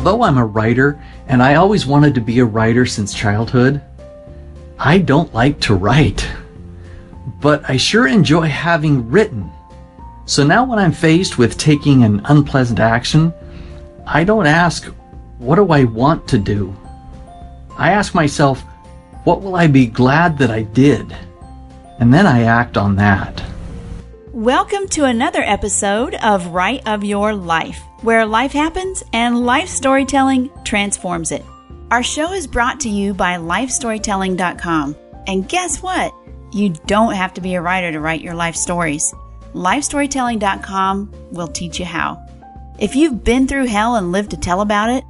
although I'm a writer and I always wanted to be a writer since childhood, I don't like to write. But I sure enjoy having written. So now when I'm faced with taking an unpleasant action, I don't ask, what do I want to do? I ask myself, what will I be glad that I did? And then I act on that. Welcome to another episode of Write of Your Life, where life happens and life storytelling transforms it. Our show is brought to you by lifestorytelling.com. And guess what? You don't have to be a writer to write your life stories. Lifestorytelling.com will teach you how. If you've been through hell and lived to tell about it,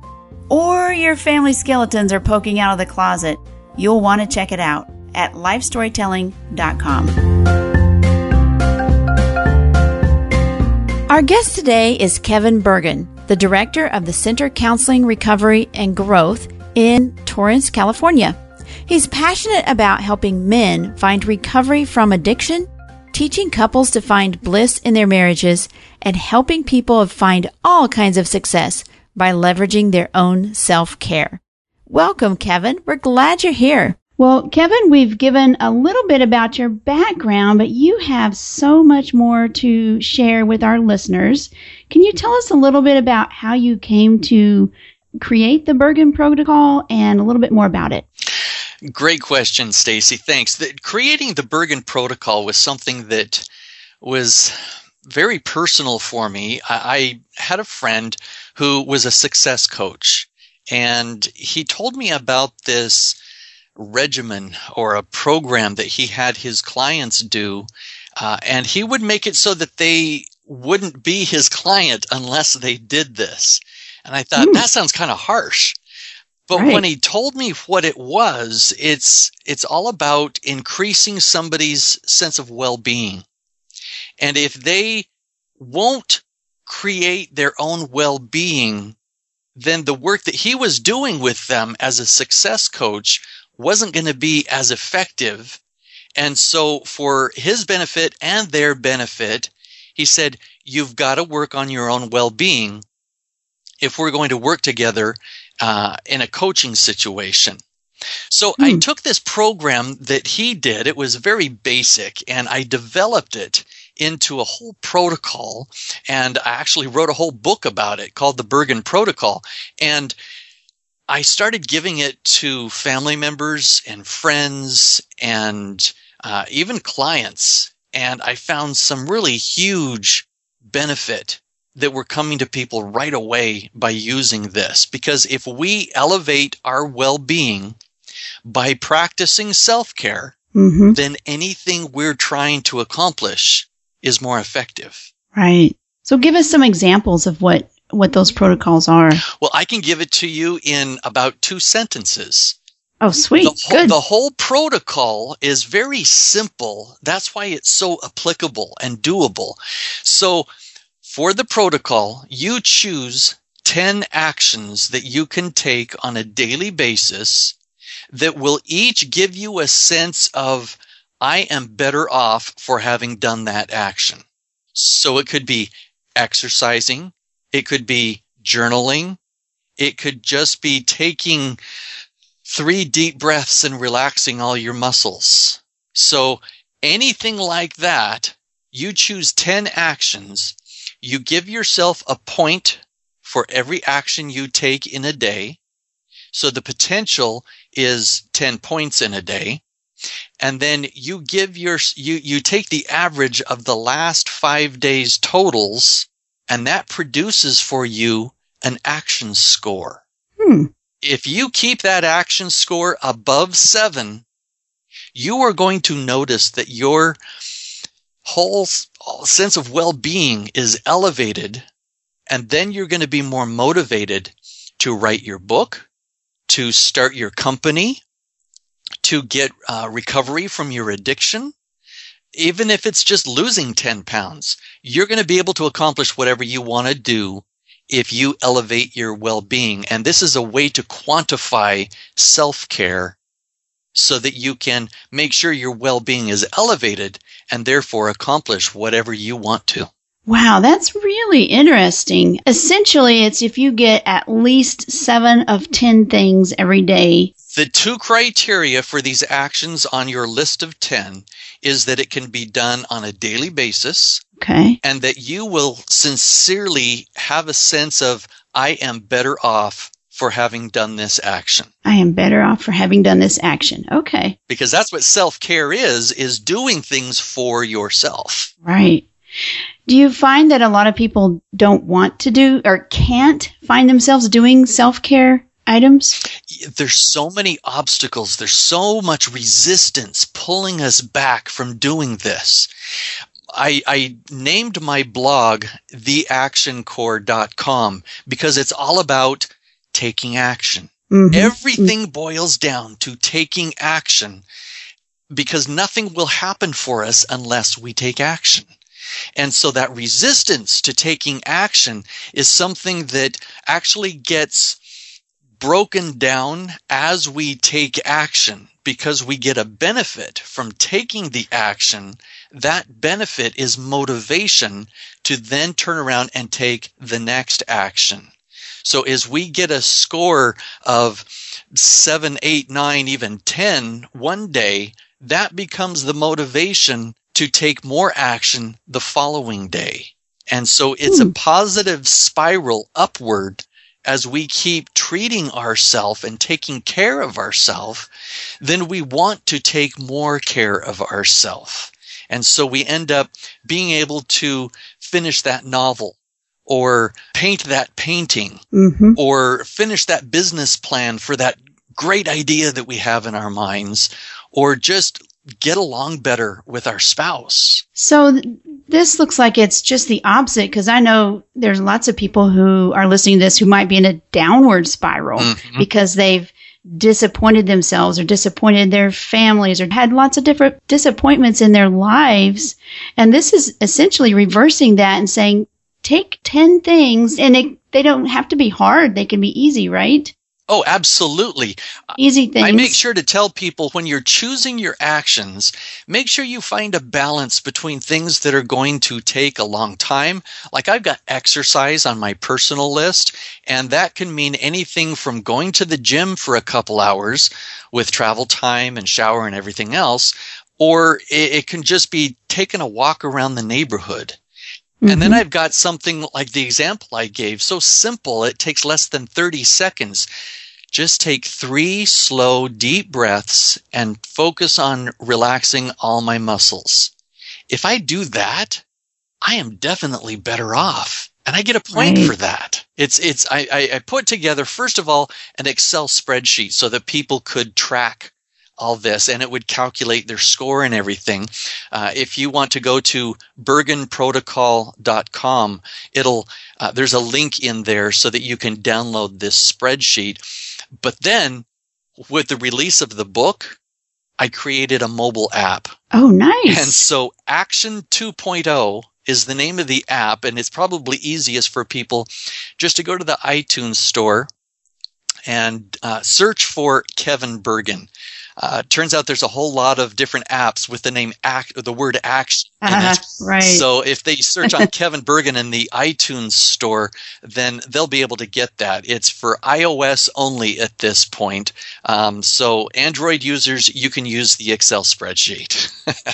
or your family skeletons are poking out of the closet, you'll want to check it out at lifestorytelling.com. Our guest today is Kevin Bergen, the director of the Center Counseling, Recovery, and Growth in Torrance, California. He's passionate about helping men find recovery from addiction, teaching couples to find bliss in their marriages, and helping people find all kinds of success by leveraging their own self care. Welcome, Kevin. We're glad you're here. Well, Kevin, we've given a little bit about your background, but you have so much more to share with our listeners. Can you tell us a little bit about how you came to create the Bergen Protocol and a little bit more about it? Great question, Stacy. Thanks. The, creating the Bergen Protocol was something that was very personal for me. I, I had a friend who was a success coach, and he told me about this regimen or a program that he had his clients do. Uh, and he would make it so that they wouldn't be his client unless they did this. And I thought, mm. that sounds kind of harsh. But right. when he told me what it was, it's it's all about increasing somebody's sense of well-being. And if they won't create their own well-being, then the work that he was doing with them as a success coach wasn't going to be as effective. And so, for his benefit and their benefit, he said, You've got to work on your own well being if we're going to work together uh, in a coaching situation. So hmm. I took this program that he did. It was very basic and I developed it into a whole protocol and I actually wrote a whole book about it called the Bergen Protocol. And I started giving it to family members and friends and uh, even clients. And I found some really huge benefit that were coming to people right away by using this. Because if we elevate our well being by practicing self care, mm-hmm. then anything we're trying to accomplish is more effective. Right. So give us some examples of what what those protocols are. Well, I can give it to you in about two sentences. Oh, sweet. The whole, Good. The whole protocol is very simple. That's why it's so applicable and doable. So, for the protocol, you choose 10 actions that you can take on a daily basis that will each give you a sense of, I am better off for having done that action. So it could be exercising, it could be journaling. It could just be taking three deep breaths and relaxing all your muscles. So anything like that, you choose 10 actions. You give yourself a point for every action you take in a day. So the potential is 10 points in a day. And then you give your, you, you take the average of the last five days totals and that produces for you an action score. Hmm. If you keep that action score above seven, you are going to notice that your whole sense of well-being is elevated and then you're going to be more motivated to write your book, to start your company, to get uh, recovery from your addiction, even if it's just losing 10 pounds, you're going to be able to accomplish whatever you want to do if you elevate your well-being. And this is a way to quantify self-care so that you can make sure your well-being is elevated and therefore accomplish whatever you want to. Wow, that's really interesting. Essentially, it's if you get at least seven of 10 things every day. The two criteria for these actions on your list of 10 is that it can be done on a daily basis Okay. and that you will sincerely have a sense of, I am better off for having done this action. I am better off for having done this action. Okay. Because that's what self care is, is doing things for yourself. Right. Do you find that a lot of people don't want to do or can't find themselves doing self care items? There's so many obstacles. There's so much resistance pulling us back from doing this. I, I named my blog theactioncore.com because it's all about taking action. Mhm. Everything boils down to taking action because nothing will happen for us unless we take action. And so that resistance to taking action is something that actually gets broken down as we take action because we get a benefit from taking the action. That benefit is motivation to then turn around and take the next action. So as we get a score of seven, eight, nine, even 10 one day, that becomes the motivation to take more action the following day. And so it's a hmm. positive spiral upward as we keep treating ourselves and taking care of ourselves, then we want to take more care of ourselves. And so we end up being able to finish that novel or paint that painting Mhm. or finish that business plan for that great idea that we have in our minds or just get along better with our spouse. So th- this looks like it's just the opposite because I know there's lots of people who are listening to this who might be in a downward spiral Mhm. because they've disappointed themselves or disappointed their families or had lots of different disappointments in their lives. And this is essentially reversing that and saying, take 10 things and they, they don't have to be hard. They can be easy, right? Oh, absolutely. Easy things. I make sure to tell people when you're choosing your actions, make sure you find a balance between things that are going to take a long time. Like I've got exercise on my personal list, and that can mean anything from going to the gym for a couple hours with travel time and shower and everything else, or it, it can just be taking a walk around the neighborhood. And then Mhm. I've got something like the example I gave, so simple, it takes less than 30 seconds. Just take three slow, deep breaths and focus on relaxing all my muscles. If I do that, I am definitely better off. And I get a point Right. for that. It's, it's, I, I, I put together, first of all, an Excel spreadsheet so that people could track all this and it would calculate their score and everything. Uh, if you want to go to bergenprotocol.com, it'll, uh, there's a link in there so that you can download this spreadsheet. But then with the release of the book, I created a mobile app. oh, nice. And so Action 2.0 is the name of the app, and it's probably easiest for people just to go to the iTunes store and uh, search for Kevin Bergen. Uh, turns out there's a whole lot of different apps with the name act, or the word action it. right. So if they search on Kevin Bergen in the iTunes store, then they'll be able to get that. It's for iOS only at this point. Um, so Android users, you can use the Excel spreadsheet.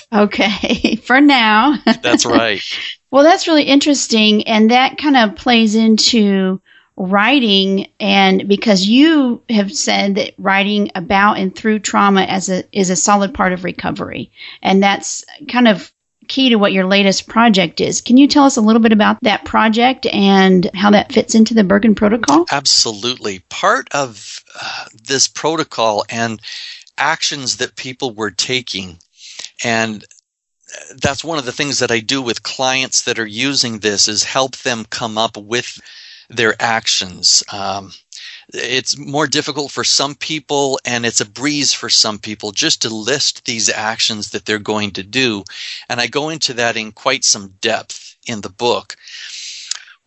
okay. For now. That's right. Well, that's really interesting. And that kind of plays into writing. And because you have said that writing about and through trauma as a, is a solid part of recovery. And that's kind of key to what your latest project is. Can you tell us a little bit about that project and how that fits into the Bergen Protocol? Absolutely. Part of uh, this protocol and actions that people were taking, and that's one of the things that I do with clients that are using this is help them come up with their actions. Um, it's more difficult for some people and it's a breeze for some people just to list these actions that they're going to do. And I go into that in quite some depth in the book.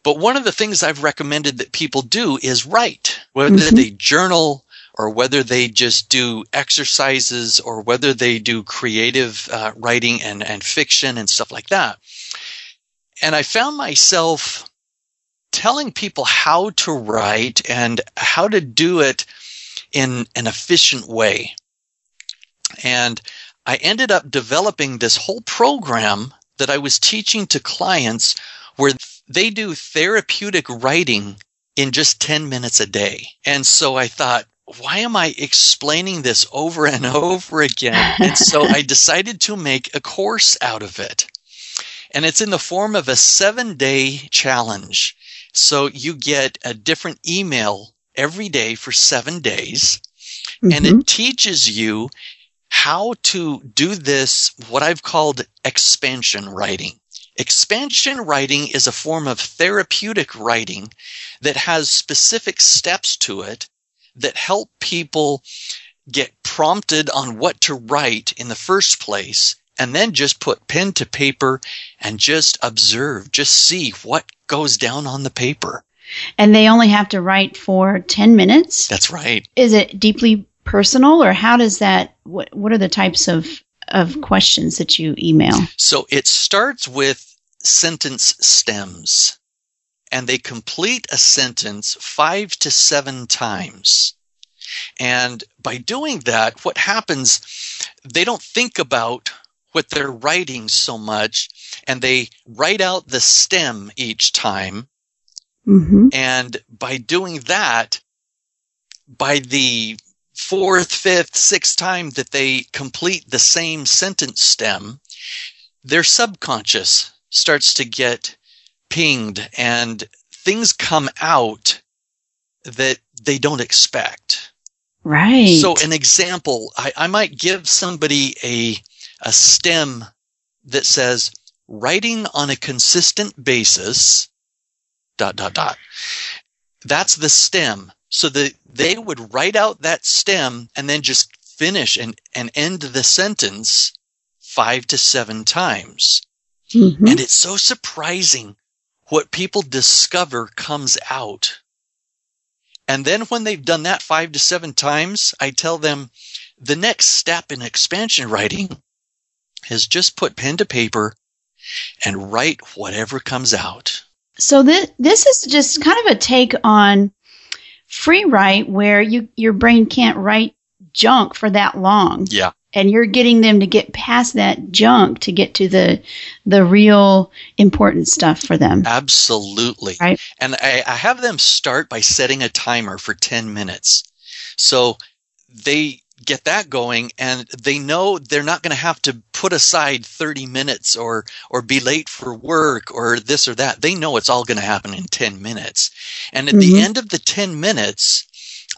But one of the things I've recommended that people do is write, whether Mhm. they journal or whether they just do exercises or whether they do creative uh, writing and, and fiction and stuff like that. And I found myself telling people how to write and how to do it in an efficient way. And I ended up developing this whole program that I was teaching to clients where they do therapeutic writing in just 10 minutes a day. And so I thought, why am I explaining this over and over again? and so I decided to make a course out of it. And it's in the form of a seven day challenge. So you get a different email every day for seven days. Mm-hmm. And it teaches you how to do this, what I've called expansion writing. Expansion writing is a form of therapeutic writing that has specific steps to it that help people get prompted on what to write in the first place and then just put pen to paper and just observe, just see what goes down on the paper. And they only have to write for 10 minutes? That's right. Is it deeply personal or how does that what what are the types of of questions that you email? So it starts with sentence stems and they complete a sentence 5 to 7 times. And by doing that, what happens, they don't think about what they're writing so much and they write out the stem each time. Mm-hmm. And by doing that, by the fourth, fifth, sixth time that they complete the same sentence stem, their subconscious starts to get pinged and things come out that they don't expect. Right. So an example, I, I might give somebody a a stem that says writing on a consistent basis dot dot dot. That's the stem. So that they would write out that stem and then just finish and, and end the sentence five to seven times. Mm-hmm. And it's so surprising what people discover comes out. And then when they've done that five to seven times, I tell them the next step in expansion writing is just put pen to paper and write whatever comes out. So this this is just kind of a take on free write where you your brain can't write junk for that long. Yeah. And you're getting them to get past that junk to get to the the real important stuff for them. Absolutely. Right. And I, I have them start by setting a timer for 10 minutes. So they get that going and they know they're not going to have to put aside 30 minutes or or be late for work or this or that. They know it's all going to happen in 10 minutes. And at mm-hmm. the end of the 10 minutes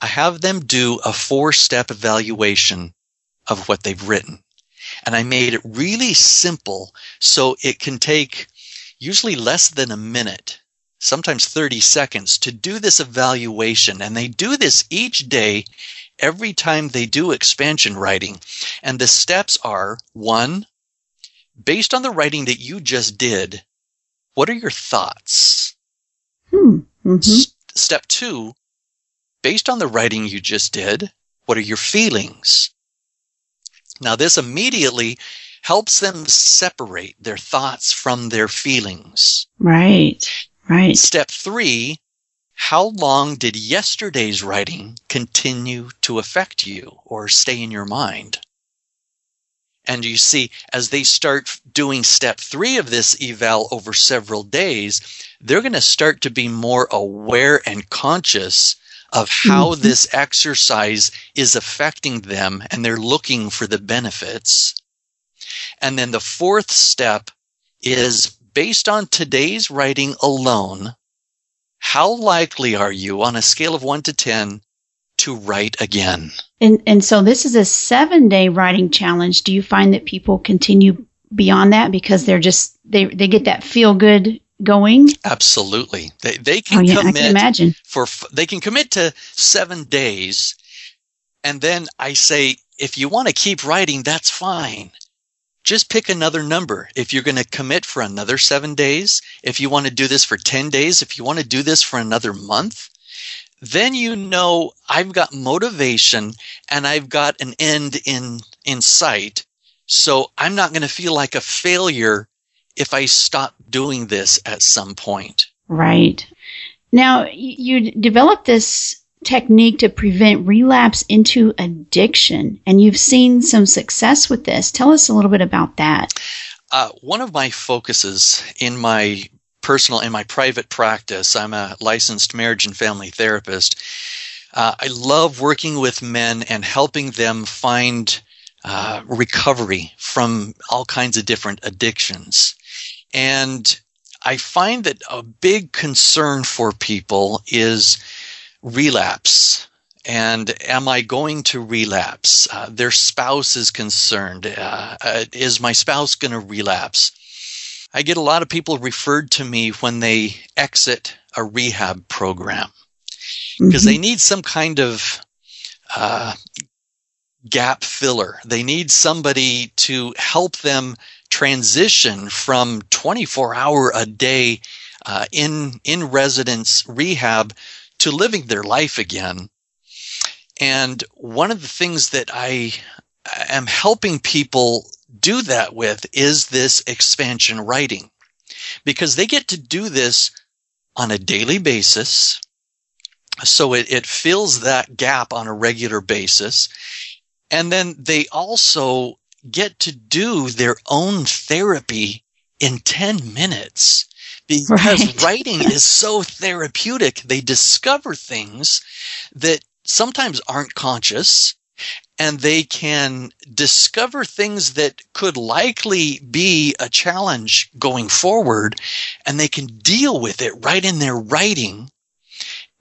i have them do a four step evaluation of what they've written. And i made it really simple so it can take usually less than a minute sometimes 30 seconds to do this evaluation. And they do this each day every time they do expansion writing. And the steps are one, based on the writing that you just did, what are your thoughts? Hmm. Mm-hmm. S- step two, based on the writing you just did, what are your feelings? Now, this immediately helps them separate their thoughts from their feelings. Right, right. Step three, how long did yesterday's writing continue to affect you or stay in your mind? And you see, as they start doing step three of this eval over several days, they're going to start to be more aware and conscious of how mm-hmm. this exercise is affecting them and they're looking for the benefits. And then the fourth step is based on today's writing alone, how likely are you on a scale of 1 to 10 to write again? And and so this is a 7-day writing challenge. Do you find that people continue beyond that because they're just they they get that feel good going? Absolutely. They they can oh, yeah, commit I can imagine. for they can commit to 7 days and then I say if you want to keep writing that's fine just pick another number. If you're going to commit for another seven days, if you want to do this for 10 days, if you want to do this for another month, then you know I've got motivation and I've got an end in, in sight. So I'm not going to feel like a failure if I stop doing this at some point. Right. Now, you developed this technique to prevent relapse into addiction, and you've seen some success with this. Tell us a little bit about that. Uh, one of my focuses in my personal in my private practice, I'm a licensed marriage and family therapist. Uh, I love working with men and helping them find uh, recovery from all kinds of different addictions. And I find that a big concern for people is relapse. And am I going to relapse? Uh, their spouse is concerned. Uh, uh, is my spouse going to relapse? I get a lot of people referred to me when they exit a rehab program because mm-hmm. they need some kind of uh, gap filler. They need somebody to help them transition from 24 hour a day uh, in in residence rehab to living their life again. And one of the things that I am helping people do that with is this expansion writing because they get to do this on a daily basis. So it, it fills that gap on a regular basis. And then they also get to do their own therapy in 10 minutes because right. writing is so therapeutic. They discover things that sometimes aren't conscious and they can discover things that could likely be a challenge going forward and they can deal with it right in their writing.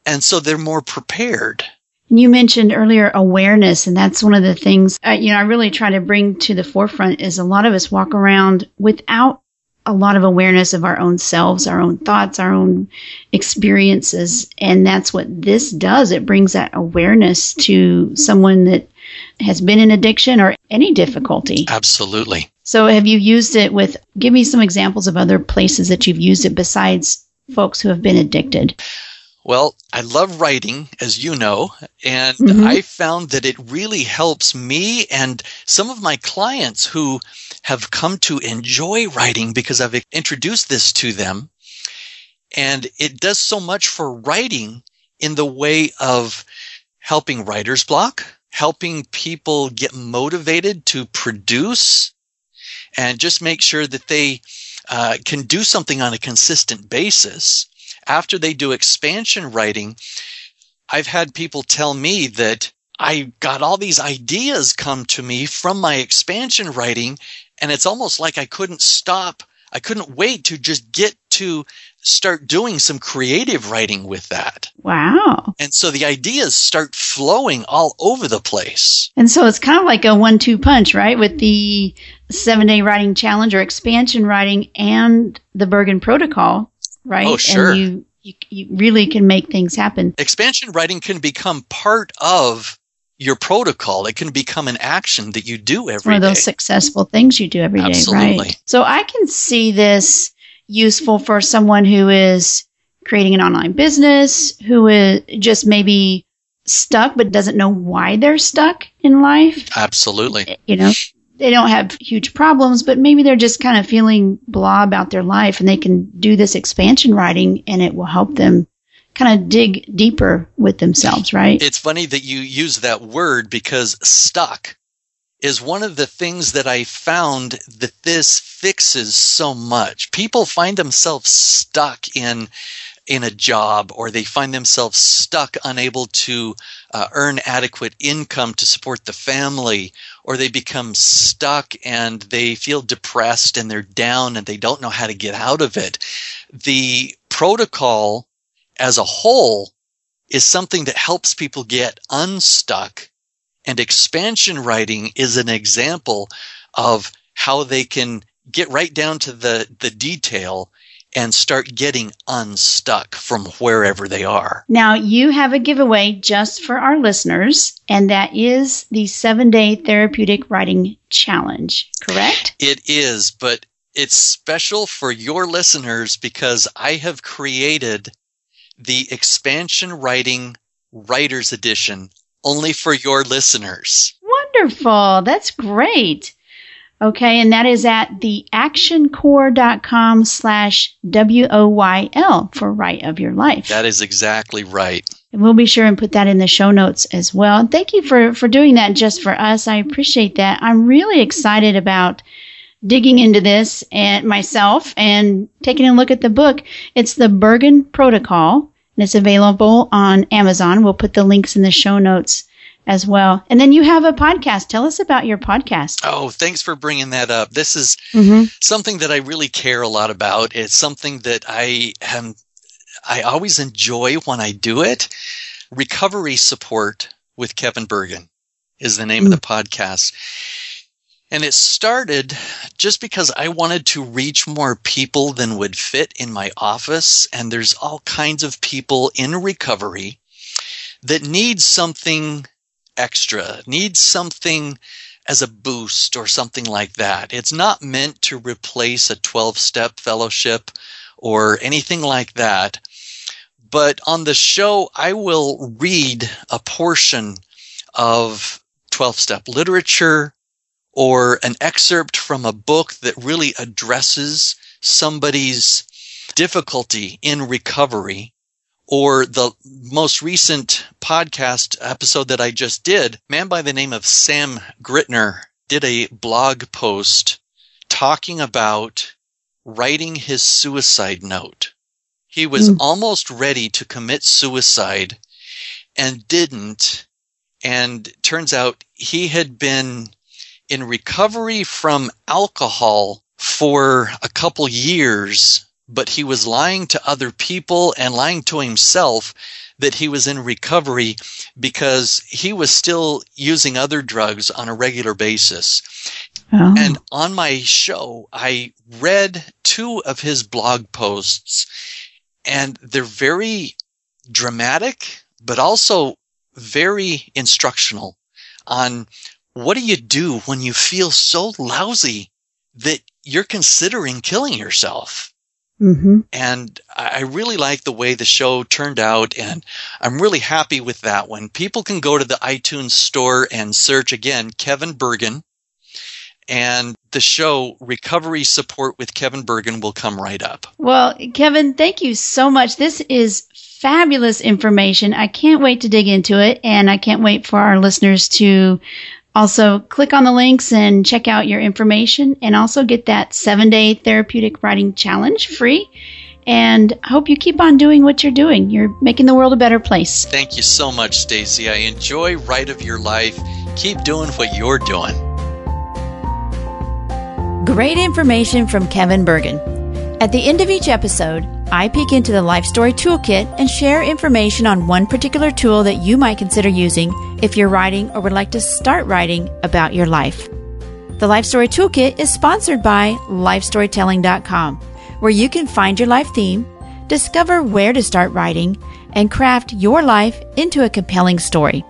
And so they're more prepared. You mentioned earlier awareness, and that's one of the things uh, you know I really try to bring to the forefront. Is a lot of us walk around without a lot of awareness of our own selves, our own thoughts, our own experiences, and that's what this does. It brings that awareness to someone that has been in addiction or any difficulty. Absolutely. So, have you used it with? Give me some examples of other places that you've used it besides folks who have been addicted. Well, I love writing, as you know, and mm-hmm. I found that it really helps me and some of my clients who have come to enjoy writing because I've introduced this to them. And it does so much for writing in the way of helping writer's block, helping people get motivated to produce, and just make sure that they uh, can do something on a consistent basis after they do expansion writing, I've had people tell me that I got all these ideas come to me from my expansion writing, and it's almost like I couldn't stop. I couldn't wait to just get to start doing some creative writing with that. Wow. And so the ideas start flowing all over the place. And so it's kind of like a one two punch, right? With the seven day writing challenge or expansion writing and the Bergen Protocol right? Oh, sure. And you, you, you really can make things happen. Expansion writing can become part of your protocol. It can become an action that you do every one of those successful things you do every Absolutely. day, right? So I can see this useful for someone who is creating an online business, who is just maybe stuck but doesn't know why they're stuck in life. Absolutely. You know, they don't have huge problems, but maybe they're just kind of feeling blah about their life and they can do this expansion writing and it will help them kind of dig deeper with themselves, right? It's funny that you use that word because stuck is one of the things that I found that this fixes so much. People find themselves stuck in in a job or they find themselves stuck unable to uh, earn adequate income to support the family or they become stuck and they feel depressed and they're down and they don't know how to get out of it. The protocol as a whole is something that helps people get unstuck and expansion writing is an example of how they can get right down to the, the detail and start getting unstuck from wherever they are. Now, you have a giveaway just for our listeners, and that is the seven day therapeutic writing challenge, correct? It is, but it's special for your listeners because I have created the expansion writing writers edition only for your listeners. Wonderful. That's great. Okay, and that is at theactioncorps.com slash W-O-Y-L for Write of Your Life. That is exactly right. And we'll be sure and put that in the show notes as well. And thank you for, for doing that just for us. I appreciate that. I'm really excited about digging into this and myself and taking a look at the book. It's the Bergen Protocol and it's available on Amazon. We'll put the links in the show notes as well. And then you have a podcast. Tell us about your podcast. Oh, thanks for bringing that up. This is mm-hmm. something that I really care a lot about. It's something that I am I always enjoy when I do it. Recovery support with Kevin Bergen is the name mm-hmm. of the mm. podcast. And it started just because I wanted to reach more people than would fit in my office. And there's all kinds of people in recovery that need something extra, need something as a boost or something like that. It's not meant to replace a 12 step fellowship or anything like that. But on the show, I will read a portion of 12 step literature or an excerpt from a book that really addresses somebody's difficulty in recovery or the most recent podcast episode that I just did, man by the name of Sam Gritner did a blog post talking about writing his suicide note. He was mm. almost ready to commit suicide and didn't. And turns out he had been in recovery from alcohol for a couple years but he was lying to other people and lying to himself that he was in recovery because he was still using other drugs on a regular basis. Oh. And on my show, I read two of his blog posts, and they're very dramatic, but also very instructional on what do you do when you feel so lousy that you're considering killing yourself. Mm-hmm. And I really like the way the show turned out, and I'm really happy with that one. People can go to the iTunes store and search again Kevin Bergen, and the show Recovery Support with Kevin Bergen will come right up. Well, Kevin, thank you so much. This is fabulous information. I can't wait to dig into it, and I can't wait for our listeners to also, click on the links and check out your information and also get that seven day therapeutic writing challenge free. And I hope you keep on doing what you're doing. You're making the world a better place. Thank you so much, Stacy. I enjoy Write of Your Life. Keep doing what you're doing. Great information from Kevin Bergen. At the end of each episode, I peek into the Life Story Toolkit and share information on one particular tool that you might consider using if you're writing or would like to start writing about your life. The Life Story Toolkit is sponsored by LifeStorytelling.com, where you can find your life theme, discover where to start writing, and craft your life into a compelling story.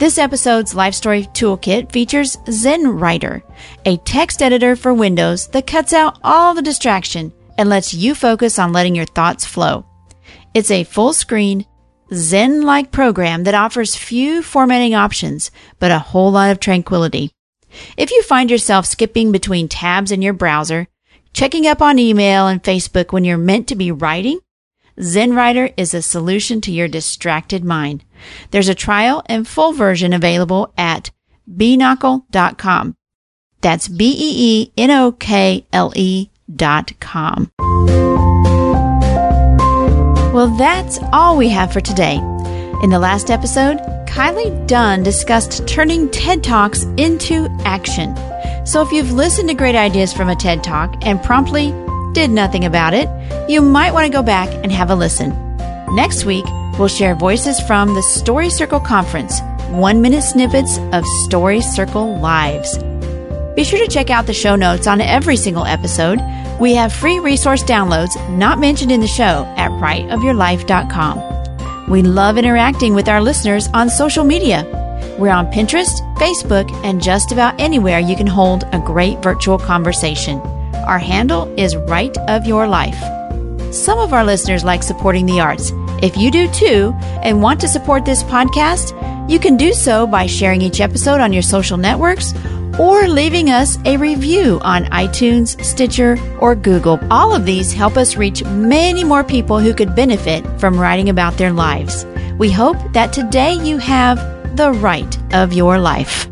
This episode's Life Story Toolkit features Zen Writer, a text editor for Windows that cuts out all the distraction and lets you focus on letting your thoughts flow. It's a full screen, Zen like program that offers few formatting options, but a whole lot of tranquility. If you find yourself skipping between tabs in your browser, checking up on email and Facebook when you're meant to be writing, ZenWriter is a solution to your distracted mind. There's a trial and full version available at beenokle.com. That's B-E-E-N-O-K-L-E dot com. Well, that's all we have for today. In the last episode, Kylie Dunn discussed turning TED Talks into action. So if you've listened to great ideas from a TED Talk and promptly did nothing about it, you might want to go back and have a listen. Next week, we'll share voices from the Story Circle Conference, one minute snippets of Story Circle lives. Be sure to check out the show notes on every single episode. We have free resource downloads not mentioned in the show writeofyourlife.com. We love interacting with our listeners on social media. We're on Pinterest, Facebook, and just about anywhere you can hold a great virtual conversation. Our handle is Write of Your Life. Some of our listeners like supporting the arts. If you do too and want to support this podcast, you can do so by sharing each episode on your social networks or leaving us a review on iTunes, Stitcher, or Google. All of these help us reach many more people who could benefit from writing about their lives. We hope that today you have the right of your life.